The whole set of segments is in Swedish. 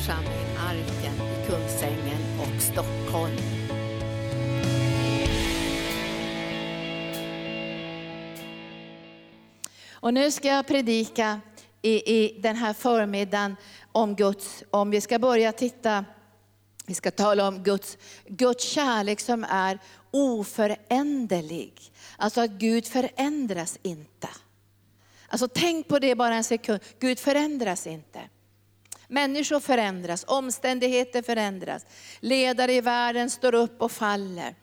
församling Arken i Kungsängen och Stockholm. Och nu ska jag predika i, i den här förmiddagen om Guds, om vi ska börja titta, vi ska tala om Guds, Guds kärlek som är oföränderlig. Alltså att Gud förändras inte. Alltså tänk på det bara en sekund, Gud förändras inte. Människor förändras, omständigheter förändras. Ledare i världen står upp och faller.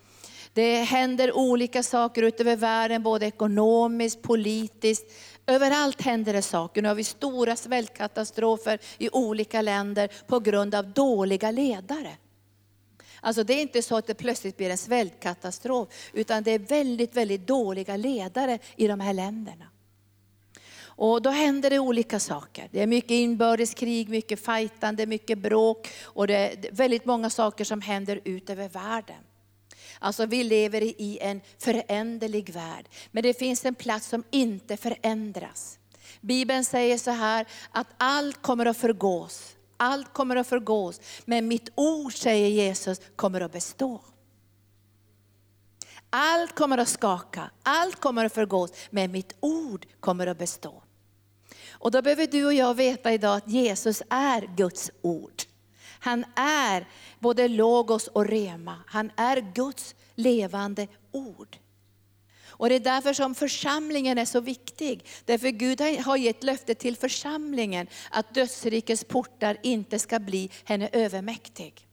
Det händer olika saker utöver världen, både ekonomiskt, politiskt. Överallt händer det saker. Nu har vi stora svältkatastrofer i olika länder på grund av dåliga ledare. Alltså det är inte så att det plötsligt blir en svältkatastrof, utan det är väldigt, väldigt dåliga ledare i de här länderna. Och då händer det olika saker. Det är mycket inbördeskrig, mycket fightande, mycket bråk och det är väldigt många saker som händer ut över världen. Alltså vi lever i en föränderlig värld. Men det finns en plats som inte förändras. Bibeln säger så här att allt kommer att förgås. Allt kommer att förgås. Men mitt ord, säger Jesus, kommer att bestå. Allt kommer att skaka, allt kommer att förgås, men mitt ord kommer att bestå. Och då behöver du och jag veta idag att Jesus är Guds ord. Han är både logos och rema. Han är Guds levande ord. Och det är därför som församlingen är så viktig. Därför Gud har gett löfte till församlingen att dödsrikets portar inte ska bli henne övermäktig.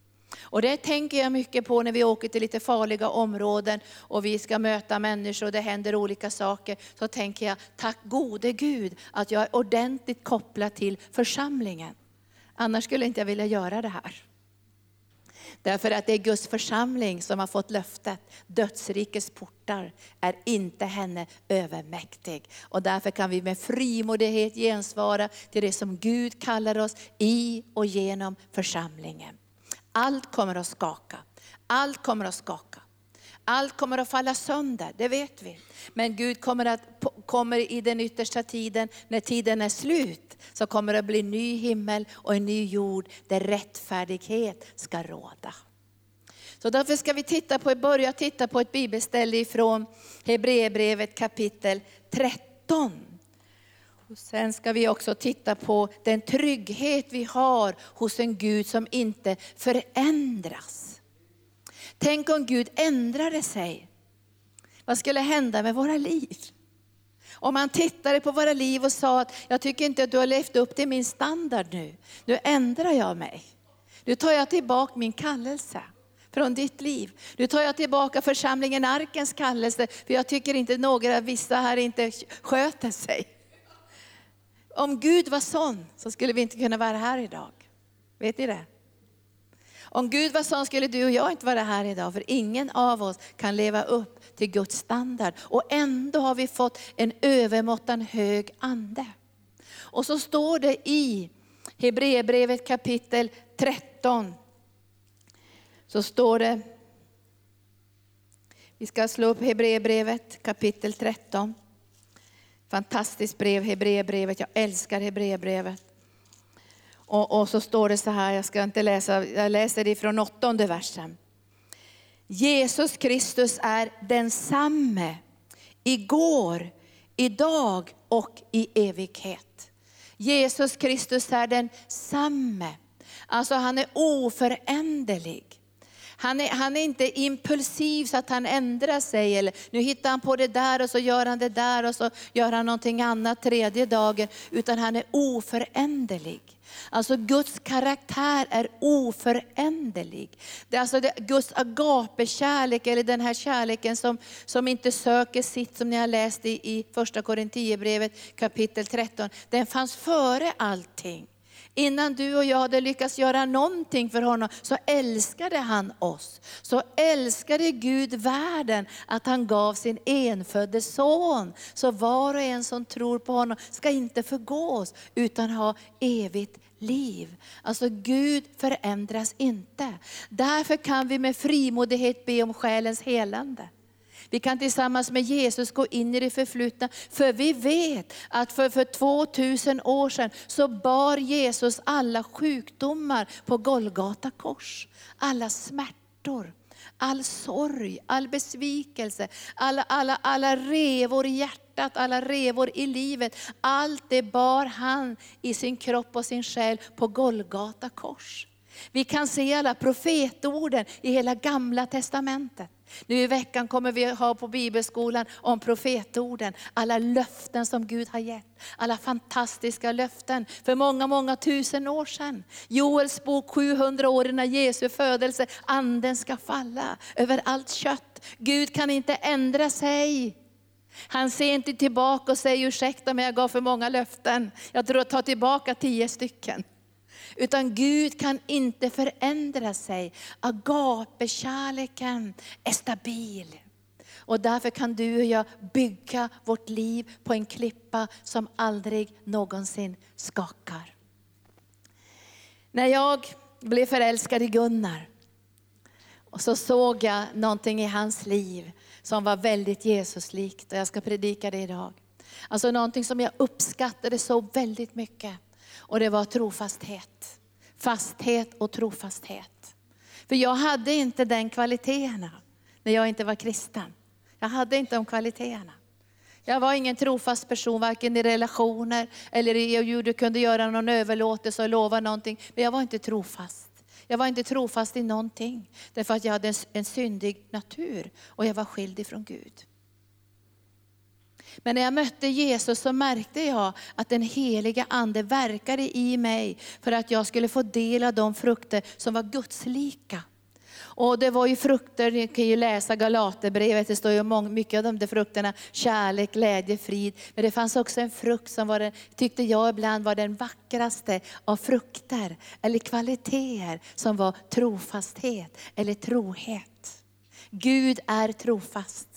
Och det tänker jag mycket på när vi åker till lite farliga områden och vi ska möta människor och det händer olika saker. Så tänker jag, tack gode Gud att jag är ordentligt kopplad till församlingen. Annars skulle inte jag vilja göra det här. Därför att det är Guds församling som har fått löftet. Dödsrikets portar är inte henne övermäktig. Och därför kan vi med frimodighet gensvara till det som Gud kallar oss i och genom församlingen. Allt kommer att skaka. Allt kommer att skaka. Allt kommer att falla sönder, det vet vi. Men Gud kommer, att, kommer i den yttersta tiden, när tiden är slut, så kommer det att bli en ny himmel och en ny jord där rättfärdighet ska råda. Så därför ska vi titta på, börja titta på ett bibelställe ifrån Hebreerbrevet kapitel 13. Och sen ska vi också titta på den trygghet vi har hos en Gud som inte förändras. Tänk om Gud ändrade sig. Vad skulle hända med våra liv? Om man tittade på våra liv och sa att jag tycker inte att du har levt upp till min standard nu. Nu ändrar jag mig. Nu tar jag tillbaka min kallelse från ditt liv. Nu tar jag tillbaka församlingen Arkens kallelse, för jag tycker inte några, vissa här inte sköter sig. Om Gud var sån så skulle vi inte kunna vara här idag. Vet ni det? Om Gud var sån skulle du och jag inte vara här idag, för ingen av oss kan leva upp till Guds standard. Och ändå har vi fått en övermåttan hög ande. Och så står det i Hebreerbrevet kapitel 13, så står det, vi ska slå upp Hebreerbrevet kapitel 13. Fantastiskt brev, Hebreerbrevet. Jag älskar Hebreerbrevet. Och, och så står det så här, jag ska inte läsa, jag läser det från åttonde versen. Jesus Kristus är densamme igår, idag och i evighet. Jesus Kristus är densamme. Alltså han är oföränderlig. Han är, han är inte impulsiv så att han ändrar sig. Eller nu hittar han på det där och så gör han det där och så gör han någonting annat tredje dagen. Utan han är oföränderlig. Alltså Guds karaktär är oföränderlig. Det är alltså det, Guds agape-kärlek, eller den här kärleken som, som inte söker sitt, som ni har läst i, i första Korinthierbrevet kapitel 13. Den fanns före allting. Innan du och jag hade lyckats göra någonting för honom så älskade han oss. Så älskade Gud världen att han gav sin enfödde son. Så var och en som tror på honom ska inte förgås utan ha evigt liv. Alltså Gud förändras inte. Därför kan vi med frimodighet be om själens helande. Vi kan tillsammans med Jesus gå in i det förflutna, för vi vet att för, för 2000 år sedan så bar Jesus alla sjukdomar på Golgata kors. Alla smärtor, all sorg, all besvikelse, alla, alla, alla revor i hjärtat, alla revor i livet. Allt det bar han i sin kropp och sin själ på Golgata kors. Vi kan se alla profetorden i hela gamla testamentet. Nu i veckan kommer vi ha på bibelskolan om profetorden, alla löften som Gud har gett. Alla fantastiska löften för många, många tusen år sedan. Joels bok 700 år innan Jesu födelse, anden ska falla över allt kött. Gud kan inte ändra sig. Han ser inte tillbaka och säger ursäkta mig jag gav för många löften. Jag tror att ta tillbaka tio stycken. Utan Gud kan inte förändra sig. Agapekärleken är stabil. Och därför kan du och jag bygga vårt liv på en klippa som aldrig någonsin skakar. När jag blev förälskad i Gunnar, och så såg jag någonting i hans liv som var väldigt Jesuslikt. Och jag ska predika det idag. Alltså någonting som jag uppskattade så väldigt mycket. Och det var trofasthet. Fasthet och trofasthet. För jag hade inte den kvaliteterna när jag inte var kristen. Jag hade inte de kvaliteterna. Jag var ingen trofast person, varken i relationer eller i hur du kunde göra någon överlåtelse och lova någonting. Men jag var inte trofast. Jag var inte trofast i någonting. Därför att jag hade en syndig natur och jag var skild ifrån Gud. Men när jag mötte Jesus så märkte jag att den heliga Ande verkade i mig för att jag skulle få del av de frukter som var Gudslika. Och det var ju frukter, ni kan ju läsa Galaterbrevet, det står ju mycket av de där frukterna, kärlek, glädje, frid. Men det fanns också en frukt som var den, tyckte jag ibland var den vackraste av frukter, eller kvaliteter, som var trofasthet eller trohet. Gud är trofast.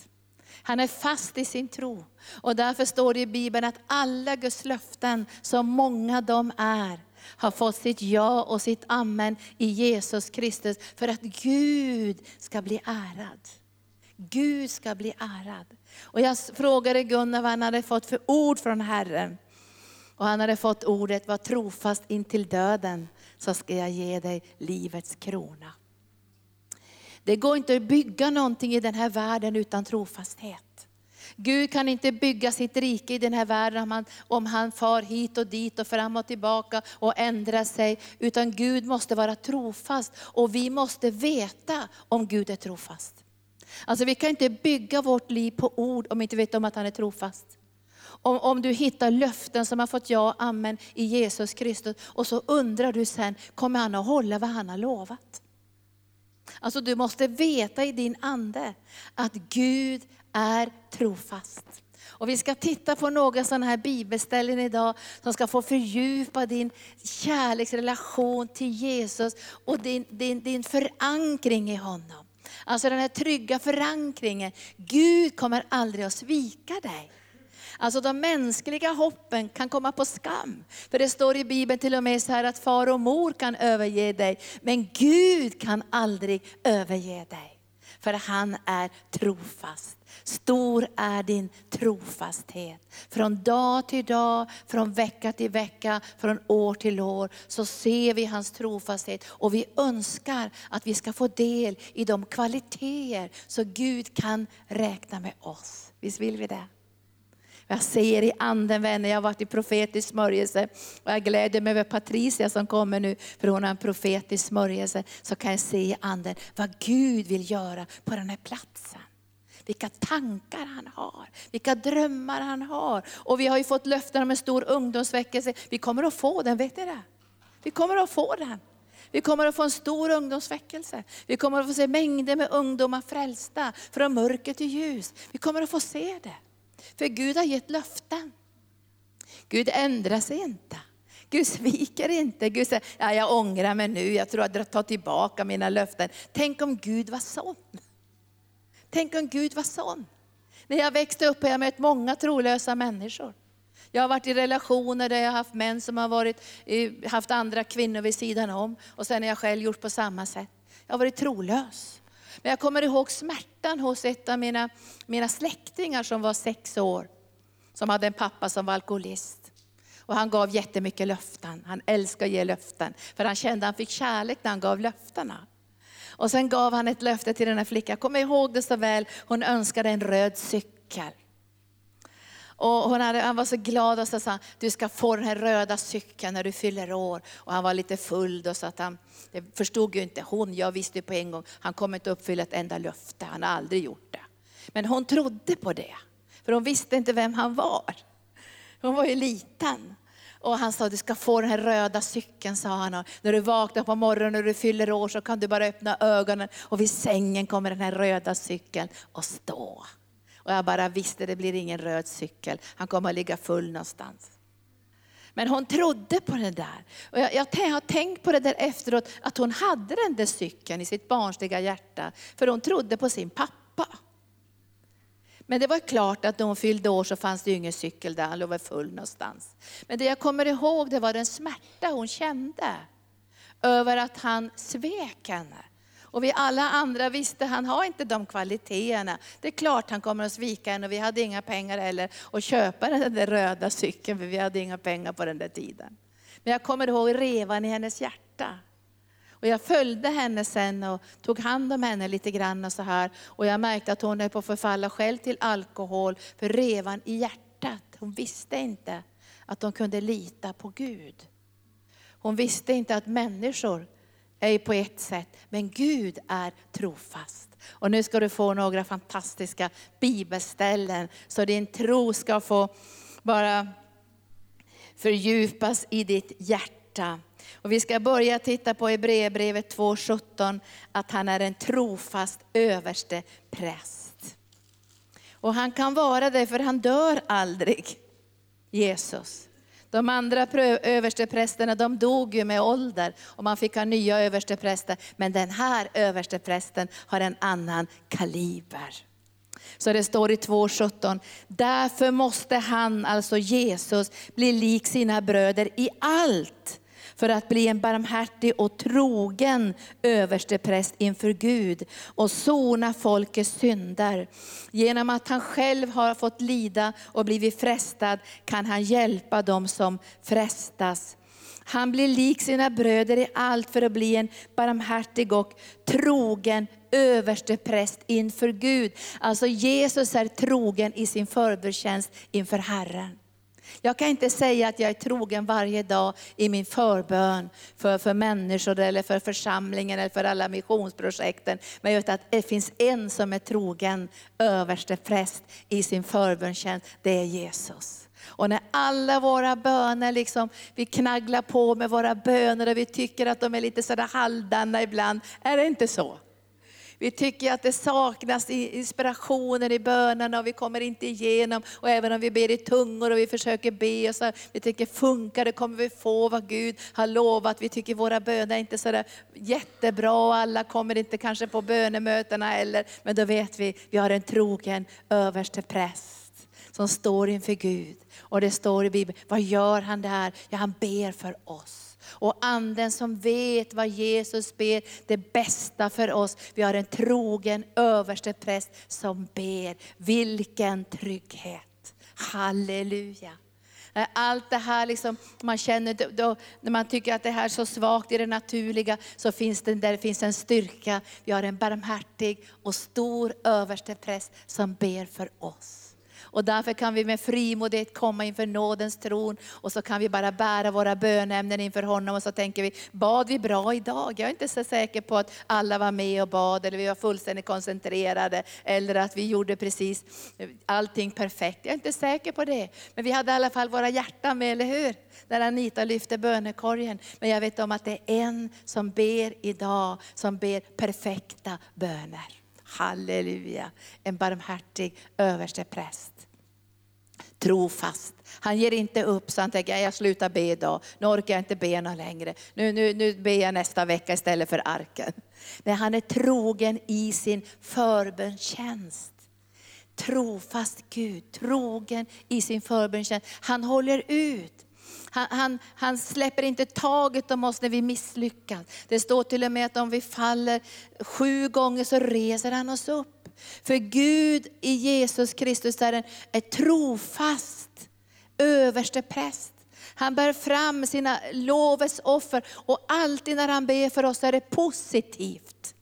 Han är fast i sin tro. Och därför står det i Bibeln att alla Guds löften, så många de är, har fått sitt ja och sitt amen i Jesus Kristus för att Gud ska bli ärad. Gud ska bli ärad. Och jag frågade Gunnar vad han hade fått för ord från Herren. Och han hade fått ordet, var trofast intill döden så ska jag ge dig livets krona. Det går inte att bygga någonting i den här världen utan trofasthet. Gud kan inte bygga sitt rike i den här världen om han, om han far hit och dit och fram och tillbaka och ändrar sig. Utan Gud måste vara trofast och vi måste veta om Gud är trofast. Alltså vi kan inte bygga vårt liv på ord om vi inte vet om att han är trofast. Om, om du hittar löften som har fått ja och amen i Jesus Kristus och så undrar du sen, kommer han att hålla vad han har lovat? Alltså du måste veta i din ande att Gud är trofast. Och vi ska titta på några sådana här bibelställen idag som ska få fördjupa din kärleksrelation till Jesus och din, din, din förankring i honom. Alltså den här trygga förankringen. Gud kommer aldrig att svika dig. Alltså de mänskliga hoppen kan komma på skam. För det står i Bibeln till och med så här att far och mor kan överge dig, men Gud kan aldrig överge dig. För han är trofast. Stor är din trofasthet. Från dag till dag, från vecka till vecka, från år till år så ser vi hans trofasthet och vi önskar att vi ska få del i de kvaliteter så Gud kan räkna med oss. Visst vill vi det? Jag ser i anden vänner, jag har varit i profetisk smörjelse och jag gläder mig över Patricia som kommer nu för hon har en profetisk smörjelse. Så kan jag se i anden vad Gud vill göra på den här platsen vilka tankar han har, vilka drömmar han har. Och vi har ju fått löften om en stor ungdomsväckelse. Vi kommer att få den, vet ni det? Vi kommer att få den. Vi kommer att få en stor ungdomsväckelse. Vi kommer att få se mängder med ungdomar frälsta från mörker till ljus. Vi kommer att få se det. För Gud har gett löften. Gud ändrar sig inte. Gud sviker inte. Gud säger, ja, jag ångrar mig nu, jag tror att jag tar tillbaka mina löften. Tänk om Gud var sån. Tänk om Gud var sån. När jag växte upp har jag mött många trolösa människor. Jag har varit i relationer där jag har haft män som har varit, eh, haft andra kvinnor vid sidan om. Och sen har jag själv gjort på samma sätt. Jag har varit trolös. Men jag kommer ihåg smärtan hos ett av mina, mina släktingar som var sex år. Som hade en pappa som var alkoholist. Och han gav jättemycket löften. Han älskade att ge löften. För han kände att han fick kärlek när han gav löftena. Och sen gav han ett löfte till den här flickan. Jag kommer ihåg det så väl. Hon önskade en röd cykel. Och hon hade, han var så glad och så sa du ska få den här röda cykeln när du fyller år. Och han var lite full då så att han, det förstod ju inte hon, jag visste ju på en gång, han kommer inte uppfylla ett enda löfte, han har aldrig gjort det. Men hon trodde på det, för hon visste inte vem han var. Hon var ju liten. Och han sa, du ska få den här röda cykeln, sa han. Och när du vaknar på morgonen och du fyller år så kan du bara öppna ögonen och vid sängen kommer den här röda cykeln att stå. Och jag bara visste, det blir ingen röd cykel. Han kommer att ligga full någonstans. Men hon trodde på det där. Och jag, jag har tänkt på det där efteråt, att hon hade den där cykeln i sitt barnsliga hjärta. För hon trodde på sin pappa. Men det var klart att när hon fyllde år så fanns det ju ingen cykel där, han låg full någonstans. Men det jag kommer ihåg det var den smärta hon kände över att han svek henne. Och vi alla andra visste, han har inte de kvaliteterna. Det är klart han kommer att svika en och vi hade inga pengar heller att köpa den där röda cykeln, för vi hade inga pengar på den där tiden. Men jag kommer ihåg revan i hennes hjärta. Och jag följde henne sen och tog hand om henne lite grann och så här. Och jag märkte att hon höll på att förfalla själv till alkohol, för revan i hjärtat. Hon visste inte att de kunde lita på Gud. Hon visste inte att människor är på ett sätt, men Gud är trofast. Och nu ska du få några fantastiska bibelställen, så din tro ska få bara fördjupas i ditt hjärta. Och vi ska börja titta på Hebreerbrevet 2.17, att han är en trofast överste präst. Och han kan vara det för han dör aldrig, Jesus. De andra översteprästerna de dog ju med ålder och man fick ha nya överstepräster. Men den här översteprästen har en annan kaliber. Så det står i 2.17, därför måste han, alltså Jesus, bli lik sina bröder i allt för att bli en barmhärtig och trogen överstepräst inför Gud och sona folkets synder. Genom att han själv har fått lida och blivit frestad kan han hjälpa dem som frestas. Han blir lik sina bröder i allt för att bli en barmhärtig och trogen överstepräst inför Gud. Alltså Jesus är trogen i sin förbudstjänst inför Herren. Jag kan inte säga att jag är trogen varje dag i min förbön för, för människor eller för församlingen eller för alla missionsprojekten. Men jag vet att det finns en som är trogen överste präst i sin förbönstjänst. Det är Jesus. Och när alla våra böner, liksom, vi knagglar på med våra böner och vi tycker att de är lite sådär halvdana ibland. Är det inte så? Vi tycker att det saknas inspirationer i bönerna och vi kommer inte igenom. Och även om vi ber i tungor och vi försöker be, och så, vi tänker funkar det, kommer vi få vad Gud har lovat. Vi tycker våra böner är inte så jättebra och alla kommer inte kanske på bönemötena heller. Men då vet vi, vi har en trogen överste präst som står inför Gud. Och det står i Bibeln, vad gör han där? Ja, han ber för oss. Och anden som vet vad Jesus ber, det bästa för oss. Vi har en trogen överste präst som ber. Vilken trygghet. Halleluja. Allt det här liksom, man känner, då, när man tycker att det här är så svagt i det naturliga, så finns det där finns en styrka. Vi har en barmhärtig och stor överste präst som ber för oss. Och därför kan vi med frimodighet komma inför nådens tron och så kan vi bara bära våra bönämnen inför honom och så tänker vi, bad vi bra idag? Jag är inte så säker på att alla var med och bad eller vi var fullständigt koncentrerade eller att vi gjorde precis allting perfekt. Jag är inte säker på det. Men vi hade i alla fall våra hjärtan med, eller hur? När Anita lyfte bönekorgen. Men jag vet om att det är en som ber idag, som ber perfekta böner. Halleluja, en barmhärtig överste präst trofast. Han ger inte upp så han tänker, jag slutar be idag, nu orkar jag inte be någon längre. Nu, nu, nu ber jag nästa vecka istället för arken. Men han är trogen i sin förbönstjänst. Trofast Gud, trogen i sin förbönstjänst. Han håller ut. Han, han, han, släpper inte taget om oss när vi misslyckas. Det står till och med att om vi faller sju gånger så reser han oss upp. För Gud i Jesus Kristus är, en, är trofast överste präst. Han bär fram sina lovets offer och alltid när han ber för oss är det positivt.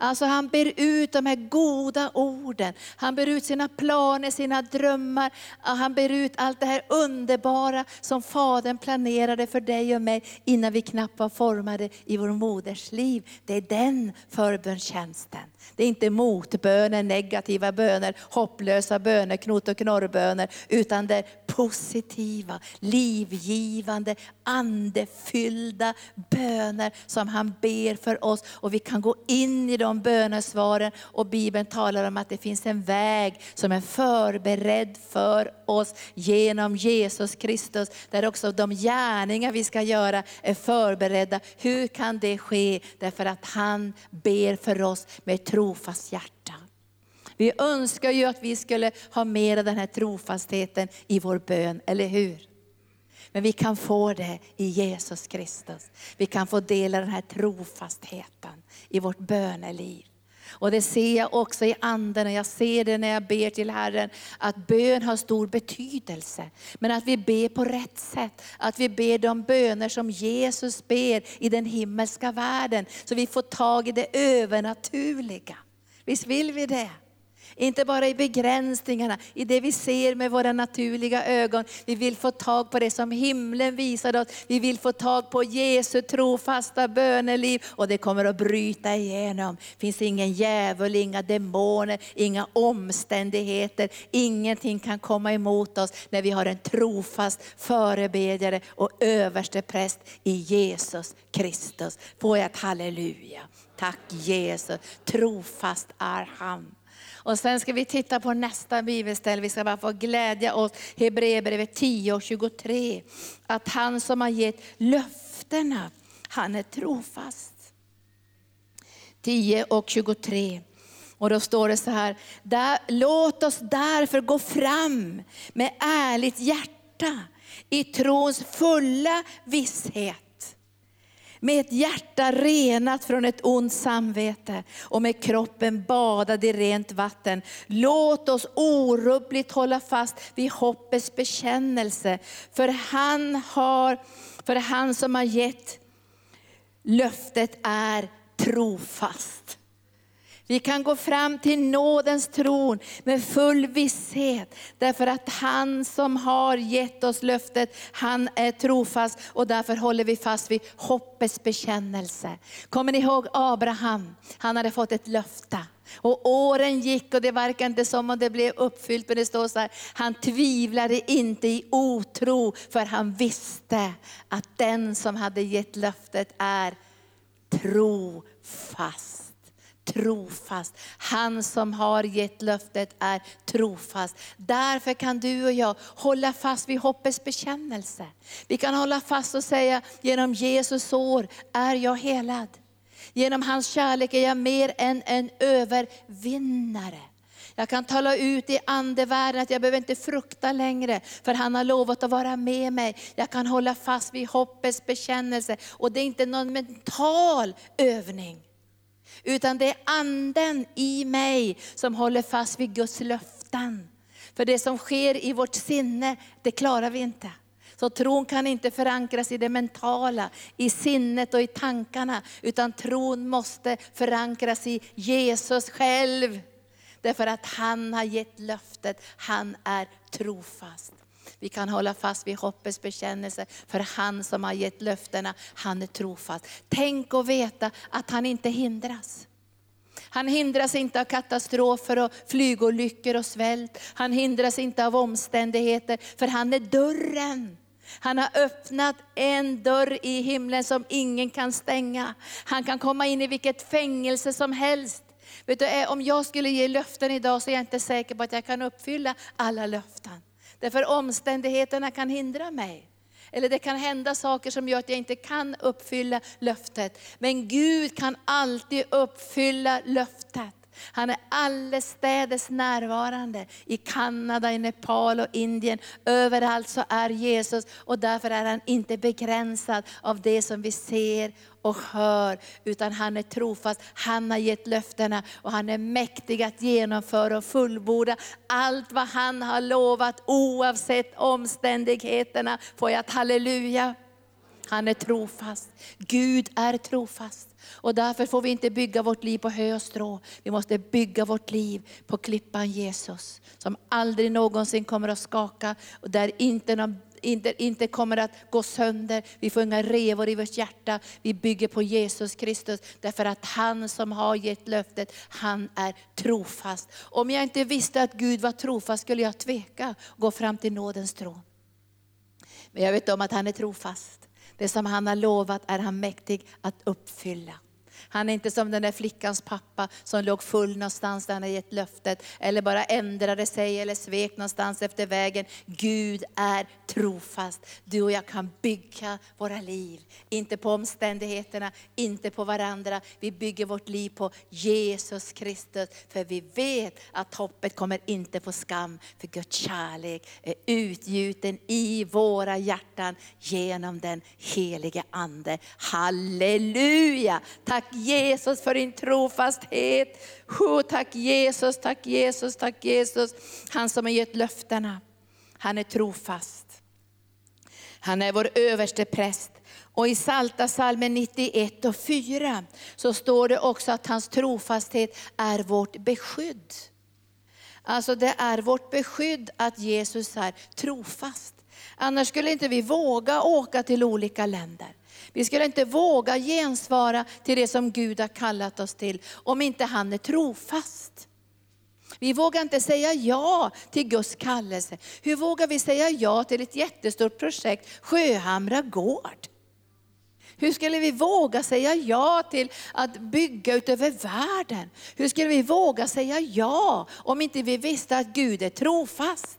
Alltså han ber ut de här goda orden. Han ber ut sina planer, sina drömmar. Han ber ut allt det här underbara som Fadern planerade för dig och mig innan vi knappt var formade i vår moders liv. Det är den förbönstjänsten. Det är inte motböner, negativa böner, hopplösa böner, knot och knorrböner, utan det är positiva, livgivande, andefyllda böner som han ber för oss. Och vi kan gå in i dem om bönesvaren och Bibeln talar om att det finns en väg som är förberedd för oss genom Jesus Kristus. Där också de gärningar vi ska göra är förberedda. Hur kan det ske? Därför att han ber för oss med trofast hjärta. Vi önskar ju att vi skulle ha mer av den här trofastheten i vår bön, eller hur? Men vi kan få det i Jesus Kristus. Vi kan få del av den här trofastheten i vårt böneliv. Och det ser jag också i anden och jag ser det när jag ber till Herren, att bön har stor betydelse. Men att vi ber på rätt sätt, att vi ber de böner som Jesus ber i den himmelska världen. Så vi får tag i det övernaturliga. Visst vill vi det? Inte bara i begränsningarna, i det vi ser med våra naturliga ögon. Vi vill få tag på det som himlen visar oss. Vi vill få tag på Jesu trofasta böneliv och det kommer att bryta igenom. Det finns ingen djävul, inga demoner, inga omständigheter. Ingenting kan komma emot oss när vi har en trofast förebedjare och överste präst i Jesus Kristus. Får jag ett halleluja. Tack Jesus, trofast är han. Och sen ska vi titta på nästa bibelställe, vi ska bara få glädja oss. Hebreerbrevet 10 och 23. Att han som har gett löftena, han är trofast. 10 och 23. Och då står det så här, där, låt oss därför gå fram med ärligt hjärta i trons fulla visshet med ett hjärta renat från ett ont samvete och med kroppen badad i rent vatten. Låt oss orubbligt hålla fast vid hoppets bekännelse. För han, har, för han som har gett löftet är trofast. Vi kan gå fram till nådens tron med full visshet. Därför att han som har gett oss löftet, han är trofast och därför håller vi fast vid hoppets bekännelse. Kommer ni ihåg Abraham? Han hade fått ett löfte. Och åren gick och det verkar inte som om det blev uppfyllt. Men det står så här, han tvivlade inte i otro för han visste att den som hade gett löftet är trofast trofast. Han som har gett löftet är trofast. Därför kan du och jag hålla fast vid hoppets bekännelse. Vi kan hålla fast och säga, genom Jesus sår är jag helad. Genom hans kärlek är jag mer än en övervinnare. Jag kan tala ut i andevärlden att jag behöver inte frukta längre, för han har lovat att vara med mig. Jag kan hålla fast vid hoppets bekännelse. Och det är inte någon mental övning. Utan det är anden i mig som håller fast vid Guds löften. För det som sker i vårt sinne, det klarar vi inte. Så tron kan inte förankras i det mentala, i sinnet och i tankarna. Utan tron måste förankras i Jesus själv. Därför att han har gett löftet, han är trofast. Vi kan hålla fast vid hoppets bekännelse, för han som har gett löftena, han är trofast. Tänk och veta att han inte hindras. Han hindras inte av katastrofer och flygolyckor och svält. Han hindras inte av omständigheter, för han är dörren. Han har öppnat en dörr i himlen som ingen kan stänga. Han kan komma in i vilket fängelse som helst. Vet du, eh, om jag skulle ge löften idag så är jag inte säker på att jag kan uppfylla alla löften. Därför omständigheterna kan hindra mig. Eller det kan hända saker som gör att jag inte kan uppfylla löftet. Men Gud kan alltid uppfylla löftet. Han är allestädes närvarande. I Kanada, i Nepal och Indien. Överallt så är Jesus och därför är han inte begränsad av det som vi ser och hör, utan han är trofast. Han har gett löftena och han är mäktig att genomföra och fullborda allt vad han har lovat oavsett omständigheterna. Får jag ett halleluja? Han är trofast. Gud är trofast. Och därför får vi inte bygga vårt liv på hö och strå. Vi måste bygga vårt liv på klippan Jesus. Som aldrig någonsin kommer att skaka och där inte någon inte, inte kommer att gå sönder. Vi får inga revor i vårt hjärta. Vi bygger på Jesus Kristus. Därför att han som har gett löftet, han är trofast. Om jag inte visste att Gud var trofast skulle jag tveka och gå fram till nådens tron. Men jag vet om att han är trofast. Det som han har lovat är han mäktig att uppfylla. Han är inte som den där flickans pappa som låg full någonstans där han hade gett löftet. Eller bara ändrade sig eller svek någonstans efter vägen. Gud är trofast. Du och jag kan bygga våra liv. Inte på omständigheterna, inte på varandra. Vi bygger vårt liv på Jesus Kristus. För vi vet att hoppet kommer inte på skam. För Guds kärlek är utgjuten i våra hjärtan genom den helige Ande. Halleluja! Tack Jesus för din trofasthet. Oh, tack Jesus, tack Jesus, tack Jesus. Han som har gett löftena. Han är trofast. Han är vår överste präst. Och i Salta salmen 91 och 4 så står det också att hans trofasthet är vårt beskydd. Alltså det är vårt beskydd att Jesus är trofast. Annars skulle inte vi våga åka till olika länder. Vi skulle inte våga gensvara till det som Gud har kallat oss till, om inte han är trofast. Vi vågar inte säga ja till Guds kallelse. Hur vågar vi säga ja till ett jättestort projekt, Sjöhamra gård? Hur skulle vi våga säga ja till att bygga utöver världen? Hur skulle vi våga säga ja om inte vi visste att Gud är trofast?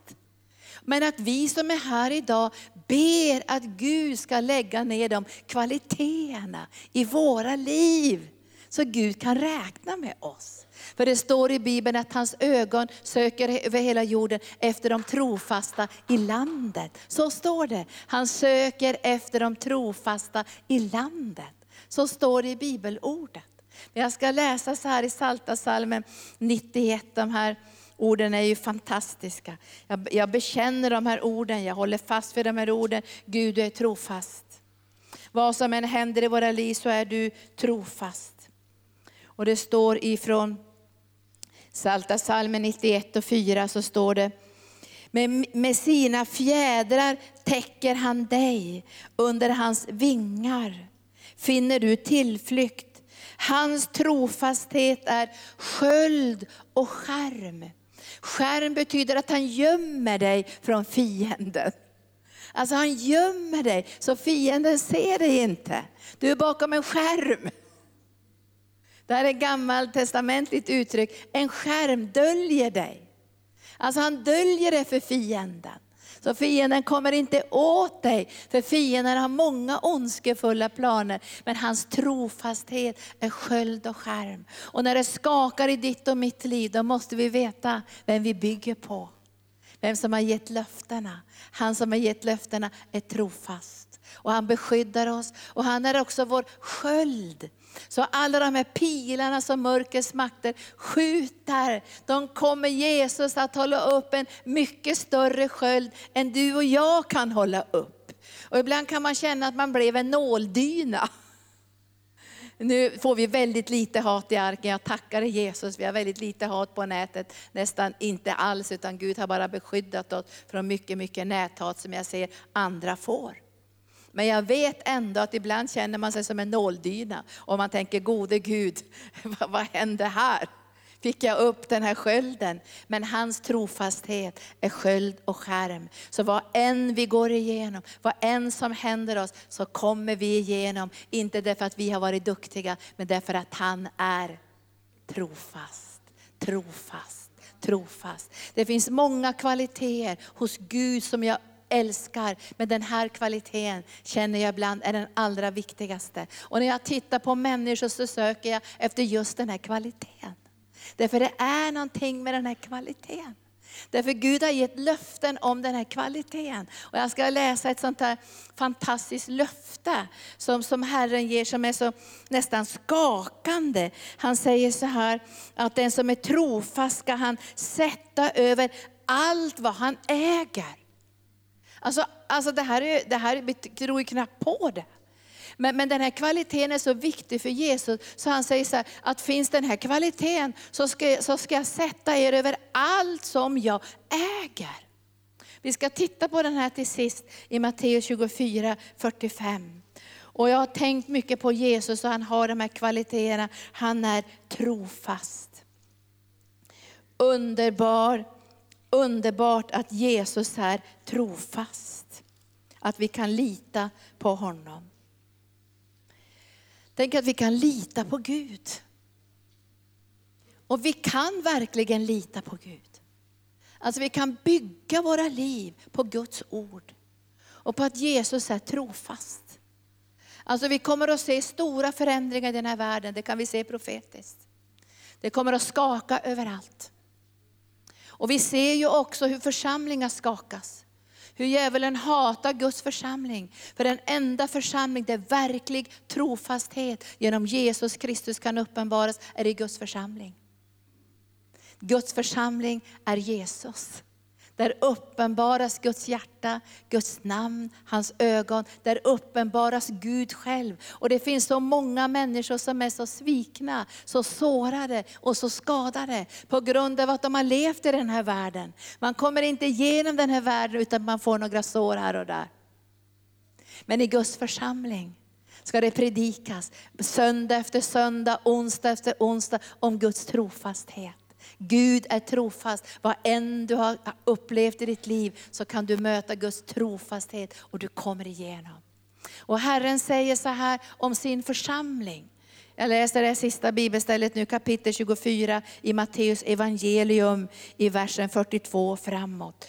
Men att vi som är här idag ber att Gud ska lägga ner de kvaliteterna i våra liv. Så Gud kan räkna med oss. För det står i Bibeln att hans ögon söker över hela jorden efter de trofasta i landet. Så står det. Han söker efter de trofasta i landet. Så står det i bibelordet. jag ska läsa så här i Salta salmen 91, de här Orden är ju fantastiska. Jag, jag bekänner de här orden, jag håller fast vid de här orden. Gud, du är trofast. Vad som än händer i våra liv så är du trofast. Och det står ifrån Salta salmen 91 och 4 så står det, med, med sina fjädrar täcker han dig, under hans vingar finner du tillflykt. Hans trofasthet är sköld och skärm. Skärm betyder att han gömmer dig från fienden. Alltså han gömmer dig så fienden ser dig inte. Du är bakom en skärm. Det här är ett gammaltestamentligt uttryck. En skärm döljer dig. Alltså han döljer dig för fienden. Så fienden kommer inte åt dig, för fienden har många ondskefulla planer. Men hans trofasthet är sköld och skärm. Och när det skakar i ditt och mitt liv, då måste vi veta vem vi bygger på. Vem som har gett löftena. Han som har gett löftena är trofast. Och han beskyddar oss. Och han är också vår sköld. Så alla de här pilarna som mörkrets makter skjuter, de kommer Jesus att hålla upp en mycket större sköld än du och jag kan hålla upp. Och ibland kan man känna att man blev en nåldyna. Nu får vi väldigt lite hat i arken, jag tackar Jesus. Vi har väldigt lite hat på nätet, nästan inte alls, utan Gud har bara beskyddat oss från mycket, mycket näthat som jag ser andra får. Men jag vet ändå att ibland känner man sig som en nåldyna och man tänker, gode Gud, vad hände här? Fick jag upp den här skölden? Men hans trofasthet är sköld och skärm. Så vad än vi går igenom, vad än som händer oss, så kommer vi igenom. Inte därför att vi har varit duktiga, men därför att han är trofast. Trofast trofast. Det finns många kvaliteter hos Gud som jag älskar. Men den här kvaliteten känner jag ibland är den allra viktigaste. Och när jag tittar på människor så söker jag efter just den här kvaliteten. Därför det är någonting med den här kvaliteten. Därför Gud har gett löften om den här kvaliteten. Och jag ska läsa ett sånt här fantastiskt löfte som, som Herren ger som är så nästan skakande. Han säger så här att den som är trofast ska han sätta över allt vad han äger. Alltså, alltså det här, är, det här vi tror ju knappt på det. Men, men den här kvaliteten är så viktig för Jesus, så han säger så här, att finns den här kvaliteten så ska, så ska jag sätta er över allt som jag äger. Vi ska titta på den här till sist i Matteus 24, 45. Och jag har tänkt mycket på Jesus och han har de här kvaliteterna. Han är trofast. Underbar, underbart att Jesus är trofast. Att vi kan lita på honom. Tänk att vi kan lita på Gud. Och vi kan verkligen lita på Gud. Alltså vi kan bygga våra liv på Guds ord. Och på att Jesus är trofast. Alltså vi kommer att se stora förändringar i den här världen, det kan vi se profetiskt. Det kommer att skaka överallt. Och vi ser ju också hur församlingar skakas. Hur djävulen hatar Guds församling. För den enda församling där verklig trofasthet genom Jesus Kristus kan uppenbaras är i Guds församling. Guds församling är Jesus. Där uppenbaras Guds hjärta, Guds namn, hans ögon. Där uppenbaras Gud själv. Och det finns så många människor som är så svikna, så sårade och så skadade på grund av att de har levt i den här världen. Man kommer inte igenom den här världen utan man får några sår här och där. Men i Guds församling ska det predikas söndag efter söndag, onsdag efter onsdag om Guds trofasthet. Gud är trofast. Vad än du har upplevt i ditt liv så kan du möta Guds trofasthet och du kommer igenom. Och Herren säger så här om sin församling. Jag läser det sista bibelstället nu, kapitel 24 i Matteus evangelium i versen 42 framåt.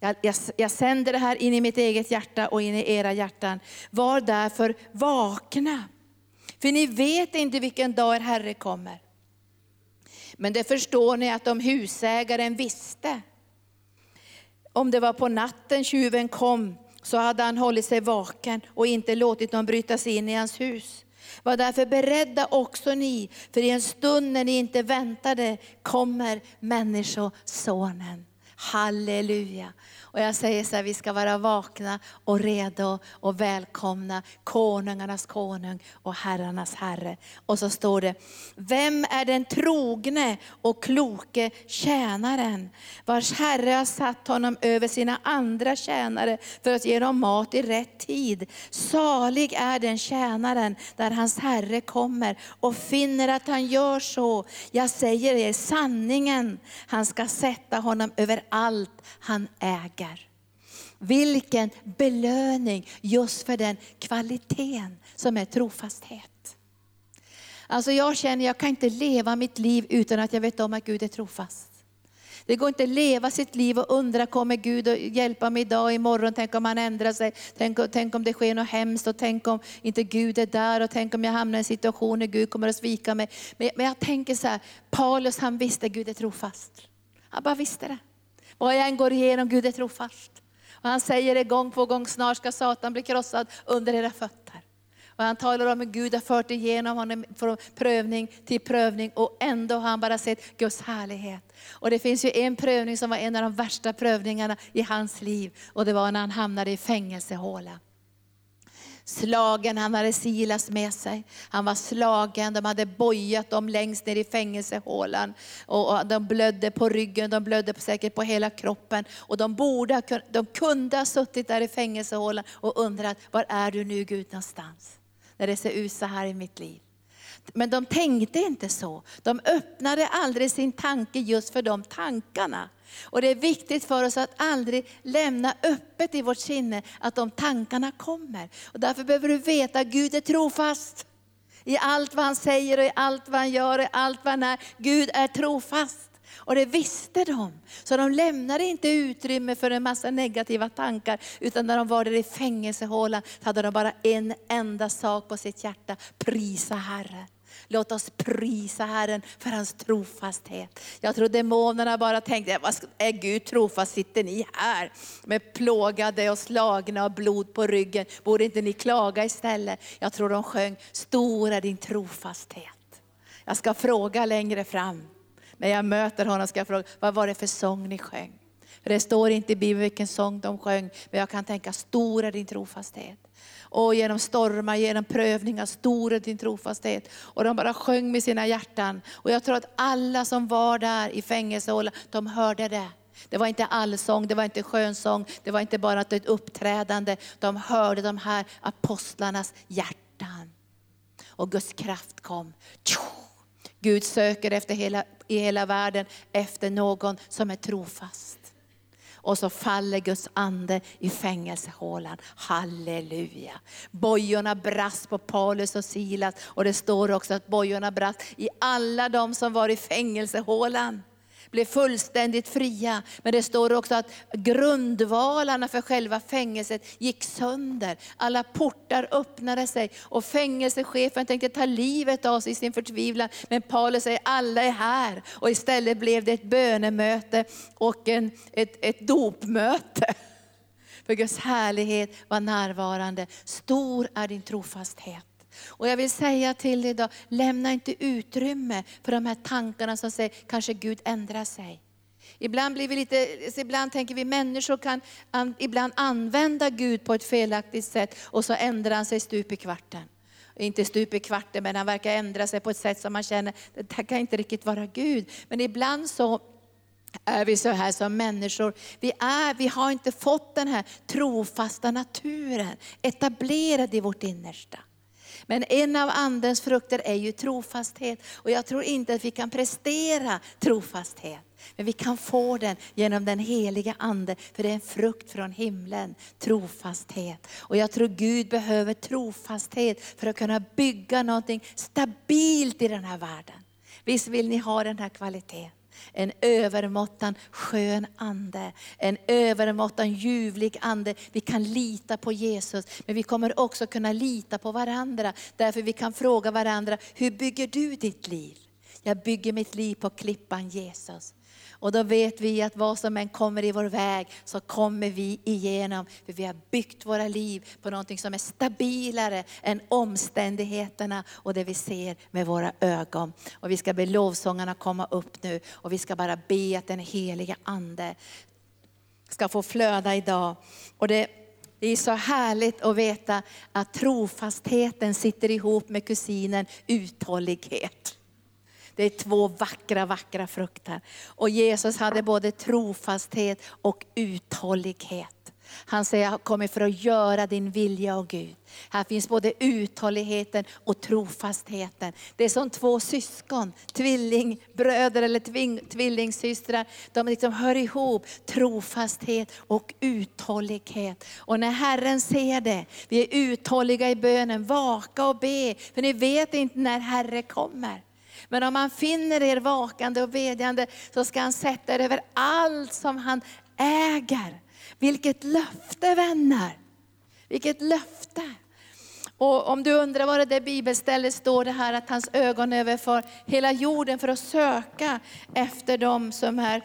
Jag, jag, jag, sänder det här in i mitt eget hjärta och in i era hjärtan. Var därför vakna. För ni vet inte vilken dag er Herre kommer. Men det förstår ni att om husägaren visste, om det var på natten tjuven kom, så hade han hållit sig vaken och inte låtit dem bryta sig in i hans hus. Var därför beredda också ni, för i en stund när ni inte väntade kommer Människosonen. Halleluja. Och jag säger så här, vi ska vara vakna och redo och välkomna konungarnas konung och herrarnas herre. Och så står det, vem är den trogne och kloke tjänaren, vars herre har satt honom över sina andra tjänare för att ge dem mat i rätt tid. Salig är den tjänaren där hans herre kommer och finner att han gör så. Jag säger er sanningen, han ska sätta honom över allt han äger. Vilken belöning just för den kvaliteten som är trofasthet. Alltså jag känner, jag kan inte leva mitt liv utan att jag vet om att Gud är trofast. Det går inte att leva sitt liv och undra, kommer Gud att hjälpa mig idag, och imorgon, tänk om han ändrar sig, tänk, tänk om det sker något hemskt och tänk om inte Gud är där och tänk om jag hamnar i en situation där Gud kommer att svika mig. Men, men jag tänker så här, Paulus han visste att Gud är trofast. Han bara visste det. Vad jag än går igenom, Gud är trofast. Och han säger det gång på gång, snart ska Satan bli krossad under era fötter. Och han talar om hur Gud har fört igenom honom från prövning till prövning och ändå har han bara sett Guds härlighet. Och det finns ju en prövning som var en av de värsta prövningarna i hans liv och det var när han hamnade i fängelsehåla slagen, han hade Silas med sig. Han var slagen, de hade bojat dem längst ner i fängelsehålan. Och de blödde på ryggen, de blödde säkert på hela kroppen. Och de, borde, de kunde ha suttit där i fängelsehålan och undrat, var är du nu Gud någonstans? När det ser ut så här i mitt liv. Men de tänkte inte så. De öppnade aldrig sin tanke just för de tankarna. Och det är viktigt för oss att aldrig lämna öppet i vårt sinne att de tankarna kommer. Och därför behöver du veta att Gud är trofast. I allt vad han säger och i allt vad han gör och i allt vad han är. Gud är trofast. Och det visste de. Så de lämnade inte utrymme för en massa negativa tankar. Utan när de var där i fängelsehålan hade de bara en enda sak på sitt hjärta. Prisa Herren. Låt oss prisa Herren för hans trofasthet. Jag tror demonerna bara tänkte, är Gud trofast? Sitter ni här med plågade och slagna och blod på ryggen? Borde inte ni klaga istället? Jag tror de sjöng, stor är din trofasthet. Jag ska fråga längre fram. När jag möter honom ska jag fråga, vad var det för sång ni sjöng? För det står inte i Bibeln vilken sång de sjöng, men jag kan tänka, stor är din trofasthet. Och genom stormar, genom prövningar, stor är din trofasthet. Och de bara sjöng med sina hjärtan. Och jag tror att alla som var där i fängelsehålan, de hörde det. Det var inte allsång, det var inte skönsång, det var inte bara ett uppträdande. De hörde de här apostlarnas hjärtan. Och Guds kraft kom. Gud söker efter hela, i hela världen efter någon som är trofast. Och så faller Guds ande i fängelsehålan. Halleluja. Bojorna brast på Paulus och Silas och det står också att bojorna brast i alla de som var i fängelsehålan blev fullständigt fria. Men det står också att grundvalarna för själva fängelset gick sönder. Alla portar öppnade sig och fängelsechefen tänkte ta livet av sig i sin förtvivlan. Men Paulus säger alla är här. Och istället blev det ett bönemöte och en, ett, ett dopmöte. För Guds härlighet var närvarande. Stor är din trofasthet. Och jag vill säga till dig idag, lämna inte utrymme för de här tankarna som säger, kanske Gud ändrar sig. Ibland, blir vi lite, ibland tänker vi människor kan an, ibland använda Gud på ett felaktigt sätt och så ändrar han sig stup i kvarten. Inte stup i kvarten men han verkar ändra sig på ett sätt som man känner, det här kan inte riktigt vara Gud. Men ibland så är vi så här som människor. Vi, är, vi har inte fått den här trofasta naturen etablerad i vårt innersta. Men en av andens frukter är ju trofasthet. Och jag tror inte att vi kan prestera trofasthet. Men vi kan få den genom den heliga Ande, för det är en frukt från himlen, trofasthet. Och jag tror Gud behöver trofasthet för att kunna bygga någonting stabilt i den här världen. Visst vill ni ha den här kvaliteten? En övermåttan skön ande, en övermåttan ljuvlig ande. Vi kan lita på Jesus, men vi kommer också kunna lita på varandra. Därför vi kan fråga varandra, hur bygger du ditt liv? Jag bygger mitt liv på klippan Jesus. Och då vet vi att vad som än kommer i vår väg så kommer vi igenom. För vi har byggt våra liv på någonting som är stabilare än omständigheterna och det vi ser med våra ögon. Och vi ska be lovsångarna komma upp nu och vi ska bara be att den heliga Ande ska få flöda idag. Och det, det är så härligt att veta att trofastheten sitter ihop med kusinen uthållighet. Det är två vackra, vackra frukter. Och Jesus hade både trofasthet och uthållighet. Han säger, jag har kommit för att göra din vilja, och Gud. Här finns både uthålligheten och trofastheten. Det är som två syskon, tvillingbröder eller tving, tvillingsystrar. De liksom hör ihop, trofasthet och uthållighet. Och när Herren ser det, vi är uthålliga i bönen, vaka och be. För ni vet inte när Herre kommer. Men om han finner er vakande och bedjande så ska han sätta er över allt som han äger. Vilket löfte vänner! Vilket löfte! Och om du undrar var det där bibelstället står det här att hans ögon överför hela jorden för att söka efter dem som är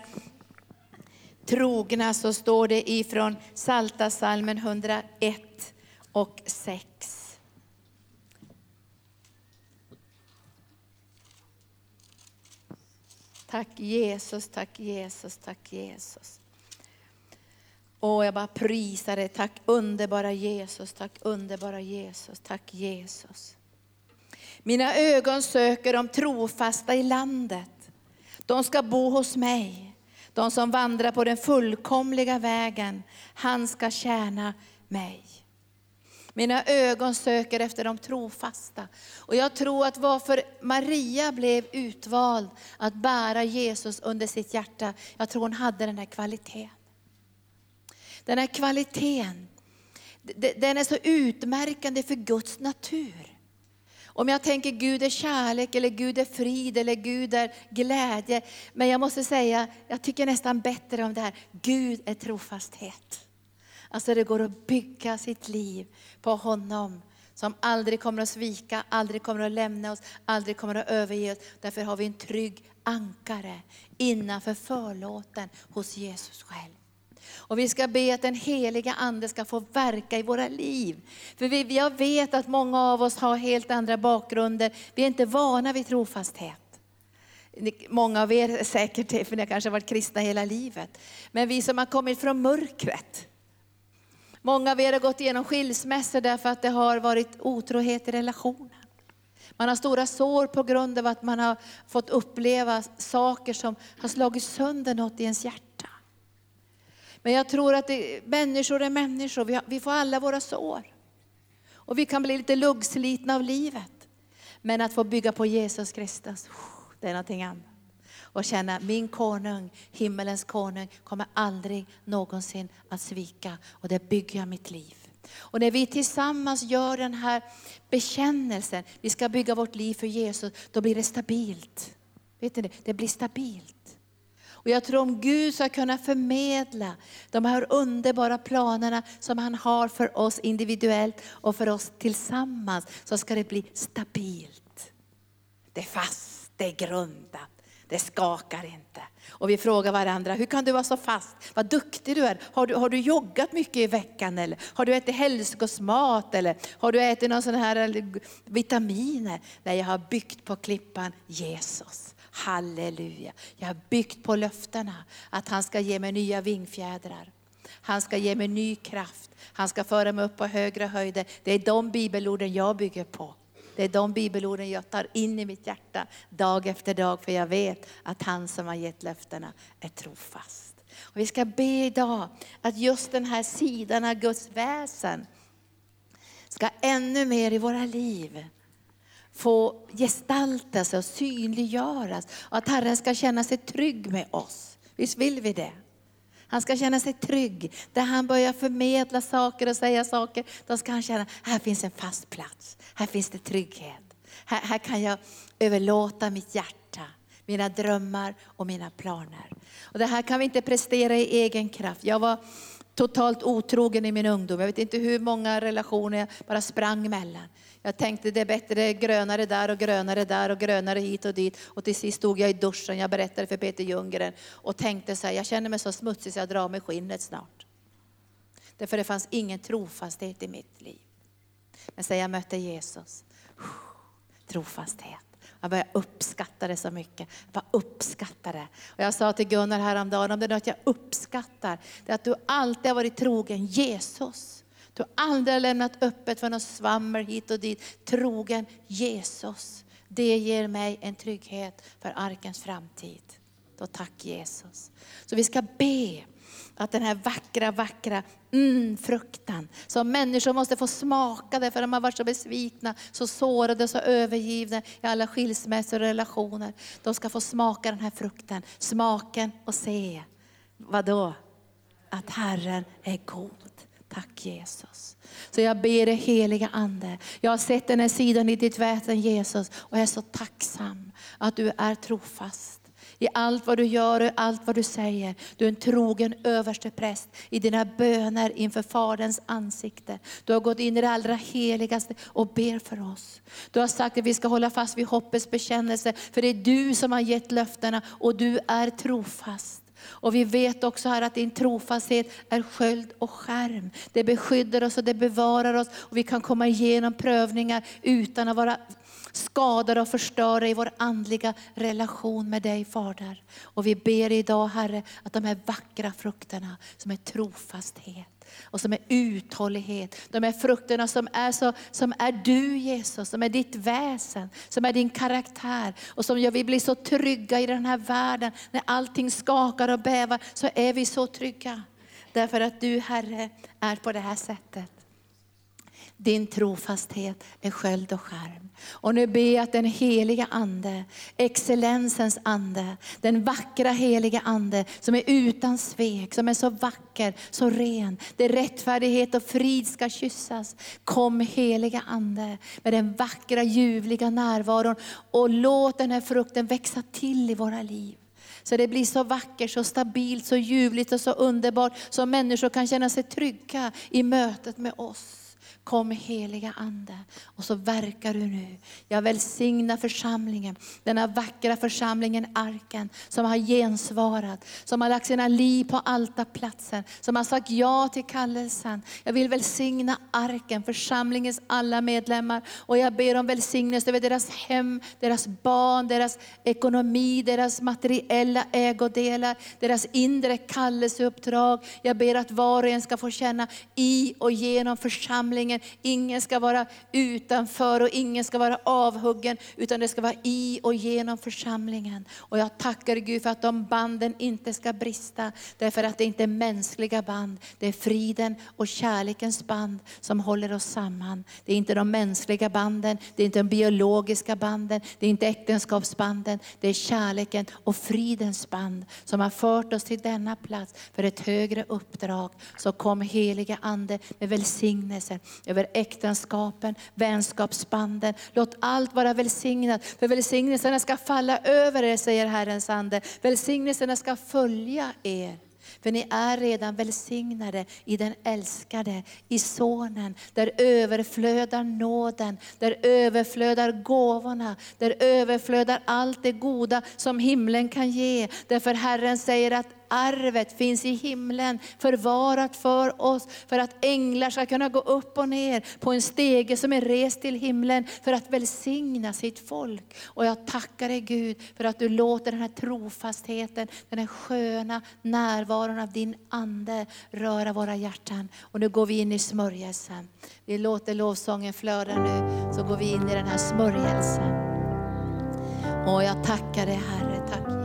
trogna så står det ifrån Salta salmen 101 och 6. Tack Jesus, tack Jesus, tack Jesus. Och jag bara prisar dig. Tack underbara Jesus, tack underbara Jesus, tack Jesus. Mina ögon söker de trofasta i landet. De ska bo hos mig. De som vandrar på den fullkomliga vägen, han ska tjäna mig. Mina ögon söker efter de trofasta. Och jag tror att varför Maria blev utvald att bära Jesus under sitt hjärta, jag tror hon hade den här kvaliteten. Den här kvaliteten, den är så utmärkande för Guds natur. Om jag tänker Gud är kärlek, eller Gud är frid, eller Gud är glädje. Men jag måste säga, jag tycker nästan bättre om det här, Gud är trofasthet. Alltså det går att bygga sitt liv på honom som aldrig kommer att svika, aldrig kommer att lämna oss, aldrig kommer att överge oss. Därför har vi en trygg ankare innanför förlåten hos Jesus själv. Och vi ska be att den heliga Ande ska få verka i våra liv. För vi, jag vet att många av oss har helt andra bakgrunder. Vi är inte vana vid trofasthet. Många av er är säkert det, för ni har kanske varit kristna hela livet. Men vi som har kommit från mörkret. Många av er har gått igenom skilsmässor därför att det har varit otrohet i relationen. Man har stora sår på grund av att man har fått uppleva saker som har slagit sönder något i ens hjärta. Men jag tror att det, människor är människor, vi, har, vi får alla våra sår. Och vi kan bli lite luggslitna av livet. Men att få bygga på Jesus Kristus, det är någonting annat. Och känna min konung, himmelens konung, kommer aldrig någonsin att svika. Och det bygger jag mitt liv. Och när vi tillsammans gör den här bekännelsen, vi ska bygga vårt liv för Jesus, då blir det stabilt. Vet ni det? Blir stabilt. Och jag tror om Gud ska kunna förmedla de här underbara planerna som han har för oss individuellt och för oss tillsammans, så ska det bli stabilt. Det är fast, det är grundat, det skakar inte. Och vi frågar varandra, hur kan du vara så fast? Vad duktig du är. Har du, har du joggat mycket i veckan? Eller har du ätit hälsokostmat? Eller har du ätit någon sån här vitaminer? Nej, jag har byggt på klippan Jesus. Halleluja. Jag har byggt på löftena att han ska ge mig nya vingfjädrar. Han ska ge mig ny kraft. Han ska föra mig upp på högre höjder. Det är de bibelorden jag bygger på. Det är de bibelorden jag tar in i mitt hjärta dag efter dag, för jag vet att han som har gett löftena är trofast. Och vi ska be idag att just den här sidan av Guds väsen ska ännu mer i våra liv få gestalta sig och synliggöras. Och att Herren ska känna sig trygg med oss. Visst vill vi det? Han ska känna sig trygg. Där han börjar förmedla saker och säga saker, då ska han känna, här finns en fast plats. Här finns det trygghet. Här, här kan jag överlåta mitt hjärta, mina drömmar och mina planer. Och det här kan vi inte prestera i egen kraft. Jag var totalt otrogen i min ungdom. Jag vet inte hur många relationer jag bara sprang mellan. Jag tänkte det är bättre grönare där och grönare där och grönare hit och dit. Och till sist stod jag i duschen, jag berättade för Peter Ljunggren och tänkte så här, jag känner mig så smutsig så jag drar mig skinnet snart. Därför det fanns ingen trofasthet i mitt liv. Men sen jag mötte Jesus, trofasthet. Jag började uppskatta det så mycket. Jag bara uppskattar det. Och jag sa till Gunnar häromdagen, om det är något jag uppskattar, det är att du alltid har varit trogen Jesus. Du har aldrig lämnat öppet för något svammel hit och dit. Trogen Jesus. Det ger mig en trygghet för arkens framtid. Då tack Jesus. Så vi ska be att den här vackra, vackra mm, fruktan som människor måste få smaka därför att de har varit så besvikna, så sårade, så övergivna i alla skilsmässor och relationer. De ska få smaka den här frukten, smaken och se, vadå? Att Herren är god. Tack Jesus. Så jag ber dig heliga Ande. Jag har sett den här sidan i ditt väsen Jesus och jag är så tacksam att du är trofast. I allt vad du gör och allt vad du säger. Du är en trogen överste präst i dina böner inför Faderns ansikte. Du har gått in i det allra heligaste och ber för oss. Du har sagt att vi ska hålla fast vid hoppets bekännelse, för det är du som har gett löftena och du är trofast. Och vi vet också här att din trofasthet är sköld och skärm. Det beskyddar oss och det bevarar oss och vi kan komma igenom prövningar utan att vara skadade och förstörda i vår andliga relation med dig Fader. Och vi ber idag Herre att de här vackra frukterna som är trofasthet, och som är uthållighet. De här frukterna som är, så, som är du Jesus, som är ditt väsen, som är din karaktär. Och som gör vi blir så trygga i den här världen. När allting skakar och bävar så är vi så trygga. Därför att du Herre är på det här sättet. Din trofasthet är sköld och skärm. Och nu ber jag att den heliga Ande, excellensens Ande, den vackra heliga Ande som är utan svek, som är så vacker, så ren, där rättfärdighet och frid ska kyssas. Kom heliga Ande med den vackra ljuvliga närvaron och låt den här frukten växa till i våra liv. Så det blir så vackert, så stabilt, så ljuvligt och så underbart så människor kan känna sig trygga i mötet med oss. Kom heliga Ande. Och så verkar du nu. Jag välsignar församlingen, denna vackra församlingen Arken, som har gensvarat, som har lagt sina liv på altarplatsen, som har sagt ja till kallelsen. Jag vill välsigna Arken, församlingens alla medlemmar. Och jag ber om välsignelse över deras hem, deras barn, deras ekonomi, deras materiella ägodelar, deras inre kallelseuppdrag. Jag ber att var och en ska få känna i och genom församlingen. Ingen ska vara utanför och ingen ska vara avhuggen, utan det ska vara i och genom församlingen. Och jag tackar Gud för att de banden inte ska brista, därför att det inte är mänskliga band, det är friden och kärlekens band som håller oss samman. Det är inte de mänskliga banden, det är inte de biologiska banden, det är inte äktenskapsbanden, det är kärleken och fridens band som har fört oss till denna plats för ett högre uppdrag. Så kom heliga Ande med välsignelse över äktenskapen, vänskapsbanden. Låt allt vara välsignat, för välsignelserna ska falla över er, säger Herrens Ande. Välsignelserna ska följa er. För ni är redan välsignade i den älskade, i Sonen. Där överflödar nåden, där överflödar gåvorna, där överflödar allt det goda som himlen kan ge. Därför Herren säger att arvet finns i himlen förvarat för oss, för att änglar ska kunna gå upp och ner på en stege som är rest till himlen för att välsigna sitt folk. Och jag tackar dig Gud för att du låter den här trofastheten, den här sköna närvaron av din Ande röra våra hjärtan. Och nu går vi in i smörjelsen. Vi låter lovsången flöda nu, så går vi in i den här smörjelsen. Och jag tackar dig Herre, tack